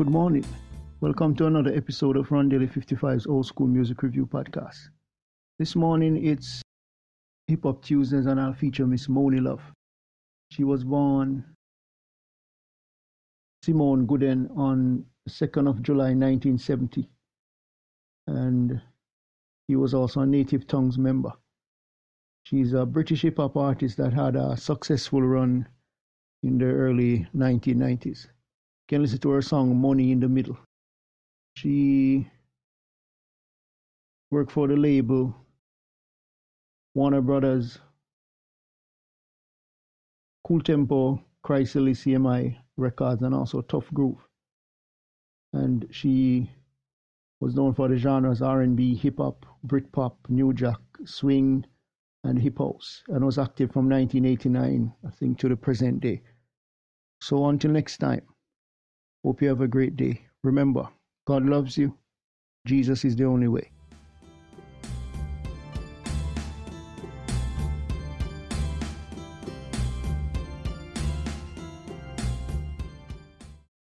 Good morning. Welcome to another episode of Rondelle 55's Old School Music Review Podcast. This morning it's Hip Hop Tuesdays and I'll feature Miss Monie Love. She was born Simone Gooden on 2nd of July 1970 and he was also a Native Tongues member. She's a British hip hop artist that had a successful run in the early 1990s. Can listen to her song Monie in the Middle. She worked for the label Warner Brothers, Cool Tempo, Chrysalis CMI Records, and also Tough Groove. And she was known for the genres R&B, hip hop, Britpop, New Jack, swing, and hip house, and was active from 1989, I think, to the present day. So until next time, hope you have a great day. Remember, God loves you. Jesus is the only way.